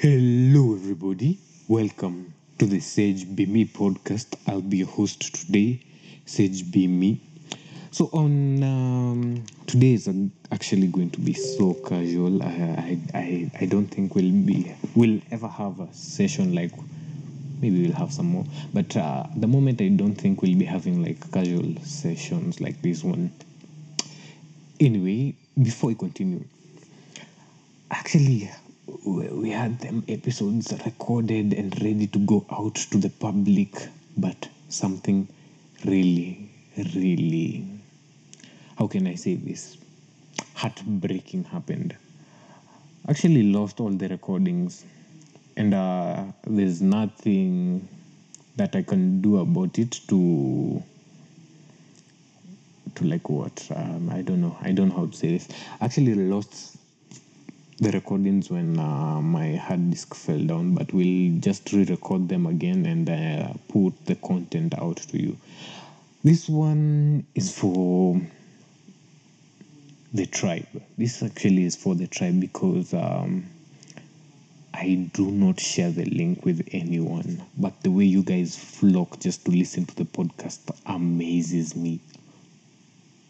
Hello, everybody. Welcome to the Sage Be Me podcast. I'll be your host today, Sage Be Me. So, on um, today is actually going to be so casual. I, I, I don't think we'll be we'll ever have a session like maybe we'll have some more. But uh, the moment, I don't think we'll be having like casual sessions like this one. Anyway, before we continue, actually we had them episodes recorded and ready to go out to the public but something really really how can i say this? Heartbreaking happened. Actually lost all the recordings and uh, there's nothing that i can do about it to to like what um, i don't know i don't know how to say this. Actually lost the recordings when uh, my hard disk fell down, but we'll just re record them again and uh, put the content out to you. This one is for the tribe. This actually is for the tribe because um, I do not share the link with anyone, but the way you guys flock just to listen to the podcast amazes me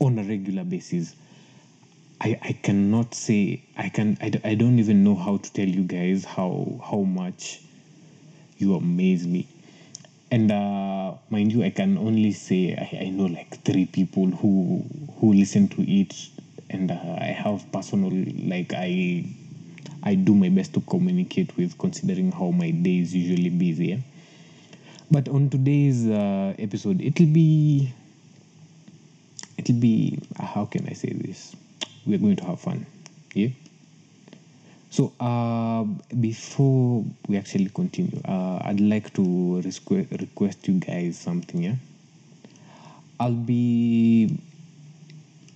on a regular basis I, I cannot say I can I, I don't even know how to tell you guys how how much you amaze me. And uh, mind you I can only say I, I know like three people who who listen to it. And uh, I have personal like I I do my best to communicate with considering how my day is usually busy. But on today's uh, episode it'll be it'll be how can I say this we're going to have fun. Yeah. So uh, before we actually continue, uh, I'd like to request you guys something. Yeah. I'll be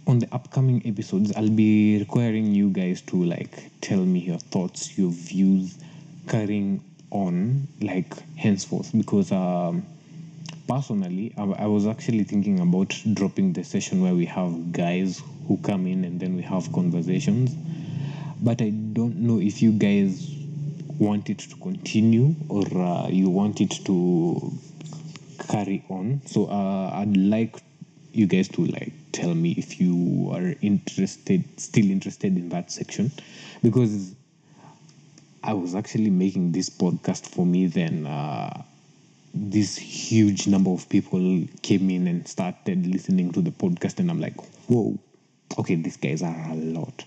on the upcoming episodes. I'll be requiring you guys to like tell me your thoughts, your views, carrying on like henceforth because. Um, personally, I, I, was actually thinking about dropping the session where we have guys who come in and then we have conversations. But I don't know if you guys want it to continue or uh, you want it to carry on. So uh, I'd like you guys to like tell me if you are interested, still interested in that section, because I was actually making this podcast for me then. Uh, this huge number of people came in and started listening to the podcast and i'm like whoa okay these guys are a lot.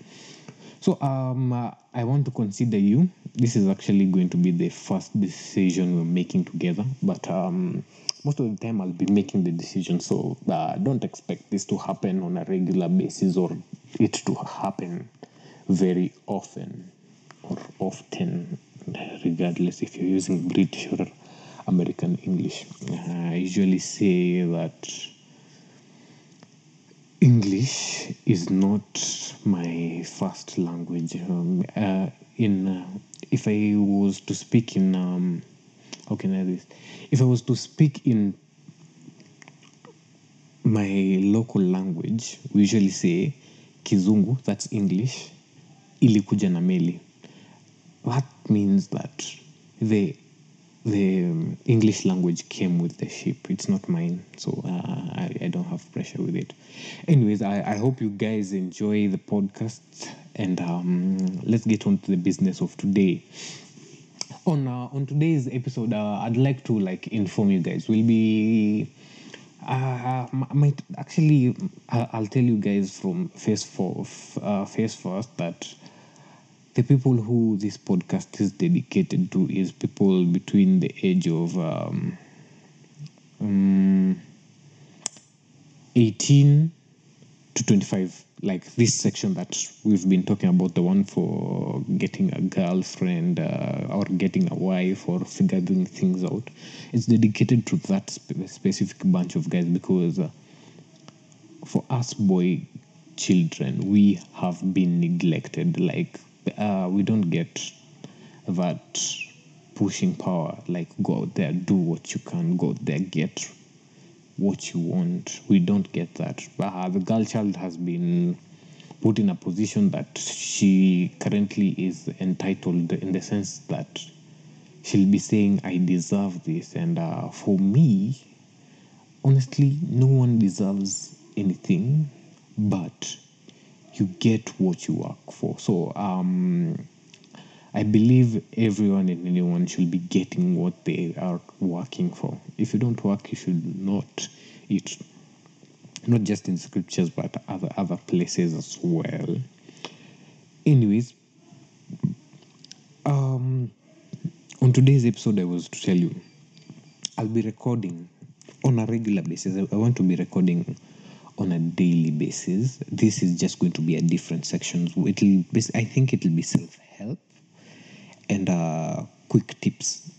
So um uh, i want to consider you. This is actually going to be the first decision we're making together but um most of the time i'll be making the decision so uh, don't expect this to happen on a regular basis or it to happen very often or often regardless if you're using british or American English. I usually say that English is not my first language. Um, uh, in uh, if I was to speak in um, how can I this? If I was to speak in my local language, we usually say Kizungu, that's English, ilikuja na meli. That means that the the um, English language came with the ship. It's not mine, so uh, I, I don't have pressure with it. Anyways, I, I hope you guys enjoy the podcast, and um, let's get on to the business of today. On uh, on today's episode, uh, I'd like to like inform you guys. We'll be uh, might actually I'll tell you guys from face for uh, face first that the people who this podcast is dedicated to is people between the age of um, um, 18 to 25 like this section that we've been talking about the one for getting a girlfriend uh, or getting a wife or figuring things out. It's dedicated to that spe- specific bunch of guys because uh, for us boy children we have been neglected. Like uh, we don't get that pushing power like go out there do what you can go out there get what you want we don't get that uh, the girl child has been put in a position that she currently is entitled in the sense that she'll be saying, I deserve this. And uh, for me, honestly, no one deserves anything, but you get what you work for. So, um, I believe everyone and anyone should be getting what they are working for. If you don't work, you should not eat. Not just in scriptures, but other other places as well. Anyways, um, on today's episode, I was to tell you, I'll be recording on a regular basis. I- I want to be recording on a daily basis. This is just going to be a different section. It'll, bas- I think it'll be self help and uh, quick tips.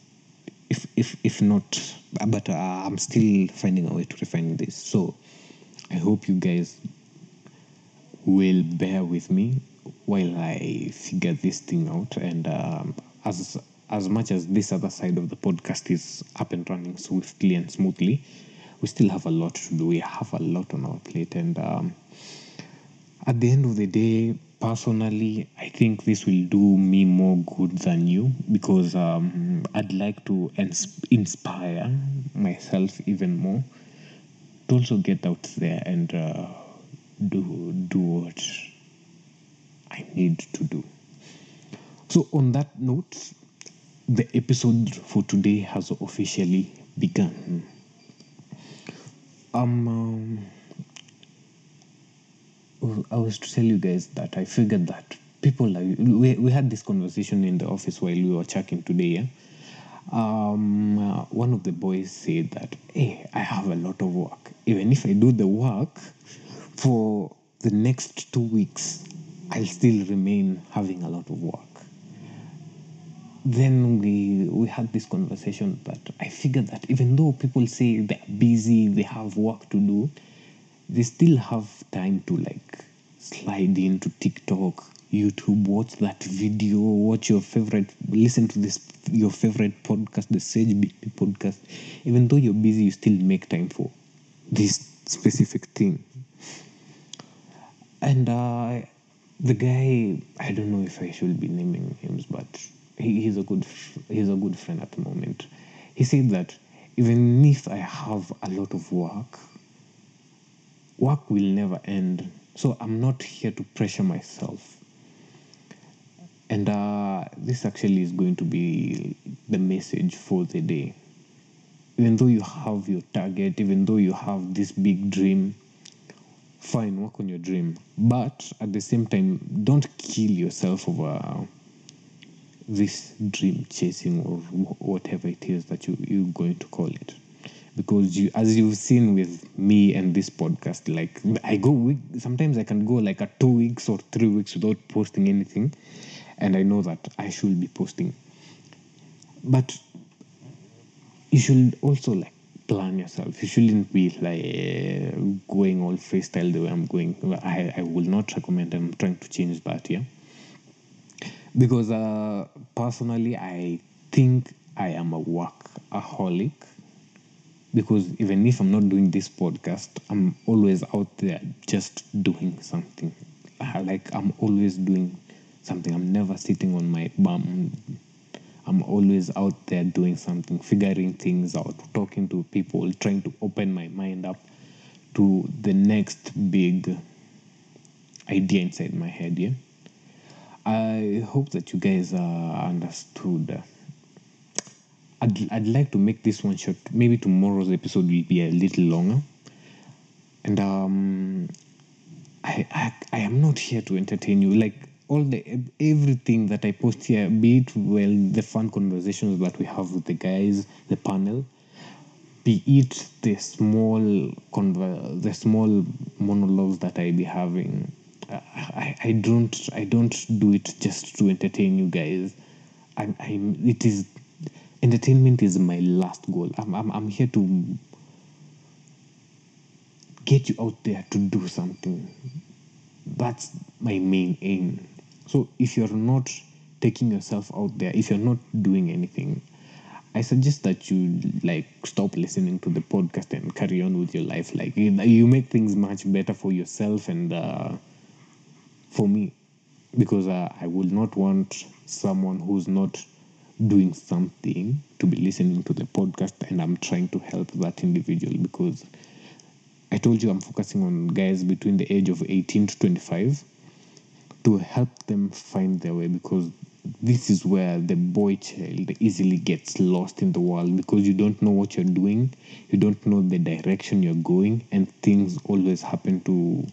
If if if not, but uh, I'm still finding a way to refine this. So I hope you guys will bear with me while I figure this thing out. And um, as as much as this other side of the podcast is up and running swiftly and smoothly, we still have a lot to do. We have a lot on our plate, and um, at the end of the day, personally, I think this will do me more good than you because um, I'd like to ins- inspire myself even more to also get out there and uh, do do what I need to do. So, on that note, the episode for today has officially begun. Um, um I was to tell you guys that I figured that people like we, we had this conversation in the office while we were chatting today. Yeah? Um, uh, one of the boys said that, "Hey, I have a lot of work. Even if I do the work for the next two weeks, I'll still remain having a lot of work." Then we we had this conversation but I figured that even though people say they're busy, they have work to do, they still have time to like slide into TikTok, YouTube, watch that video, watch your favorite, listen to this your favorite podcast, the Sage podcast. Even though you're busy, you still make time for this specific thing. And uh, the guy, I don't know if I should be naming names, but he, he's a good he's a good friend at the moment. He said that even if I have a lot of work, work will never end. So I'm not here to pressure myself. And uh, this actually is going to be the message for the day. Even though you have your target, even though you have this big dream, fine, work on your dream. But at the same time, don't kill yourself over this dream chasing or whatever it is that you, you're going to call it. Because you as you've seen with me and this podcast like i go week sometimes i can go like a two weeks or three weeks without posting anything. And i know that i should be posting. But you should also like plan yourself. You shouldn't be like going all freestyle the way i'm going. I, I will not recommend i'm trying to change that yeah because uh, personally i think i am a workaholic. Because even if i'm not doing this podcast i'm always out there just doing something. Uh, like i'm always doing something. I'm never sitting on my bum. I'm always out there doing something figuring things out talking to people trying to open my mind up to the next big idea inside my head yeah I hope that you guys uh, understood. I'd, I'd like to make this one short. Maybe tomorrow's episode will be a little longer. And um, I, I, I am not here to entertain you. Like all the everything that I post here, be it well the fun conversations that we have with the guys, the panel, be it the small conver- the small monologues that I be having. I, I don't I don't do it just to entertain you guys. I'm, I'm it is entertainment is my last goal. I'm, I'm I'm here to get you out there to do something. That's my main aim. So if you're not taking yourself out there, if you're not doing anything, I suggest that you like stop listening to the podcast and carry on with your life. Like you, make things much better for yourself and uh, for me because uh, I would not want someone who's not doing something to be listening to the podcast and I'm trying to help that individual because I told you I'm focusing on guys between the age of 18 to 25 to help them find their way because this is where the boy child easily gets lost in the world because you don't know what you're doing, you don't know the direction you're going, and things always happen to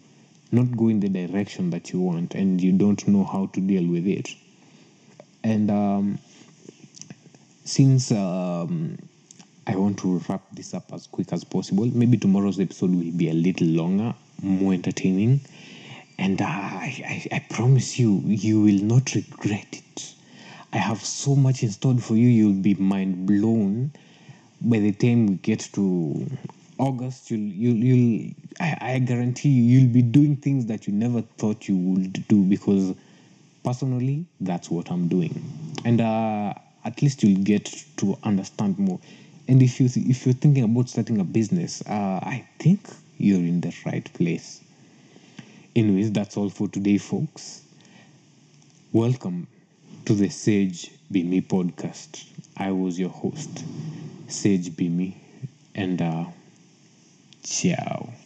not go in the direction that you want, and you don't know how to deal with it. And um, since um, I want to wrap this up as quick as possible, maybe tomorrow's episode will be a little longer, more entertaining and I, I, I promise you you will not regret it i have so much in store for you you'll be mind blown by the time we get to august you'll you'll, you'll I, I guarantee you you'll be doing things that you never thought you would do because personally that's what i'm doing and uh, at least you'll get to understand more and if you if you're thinking about starting a business uh, i think you're in the right place Anyways, that's all for today, folks. Welcome to the Sage Be Me podcast. I was your host, Sage Be Me, and uh, ciao.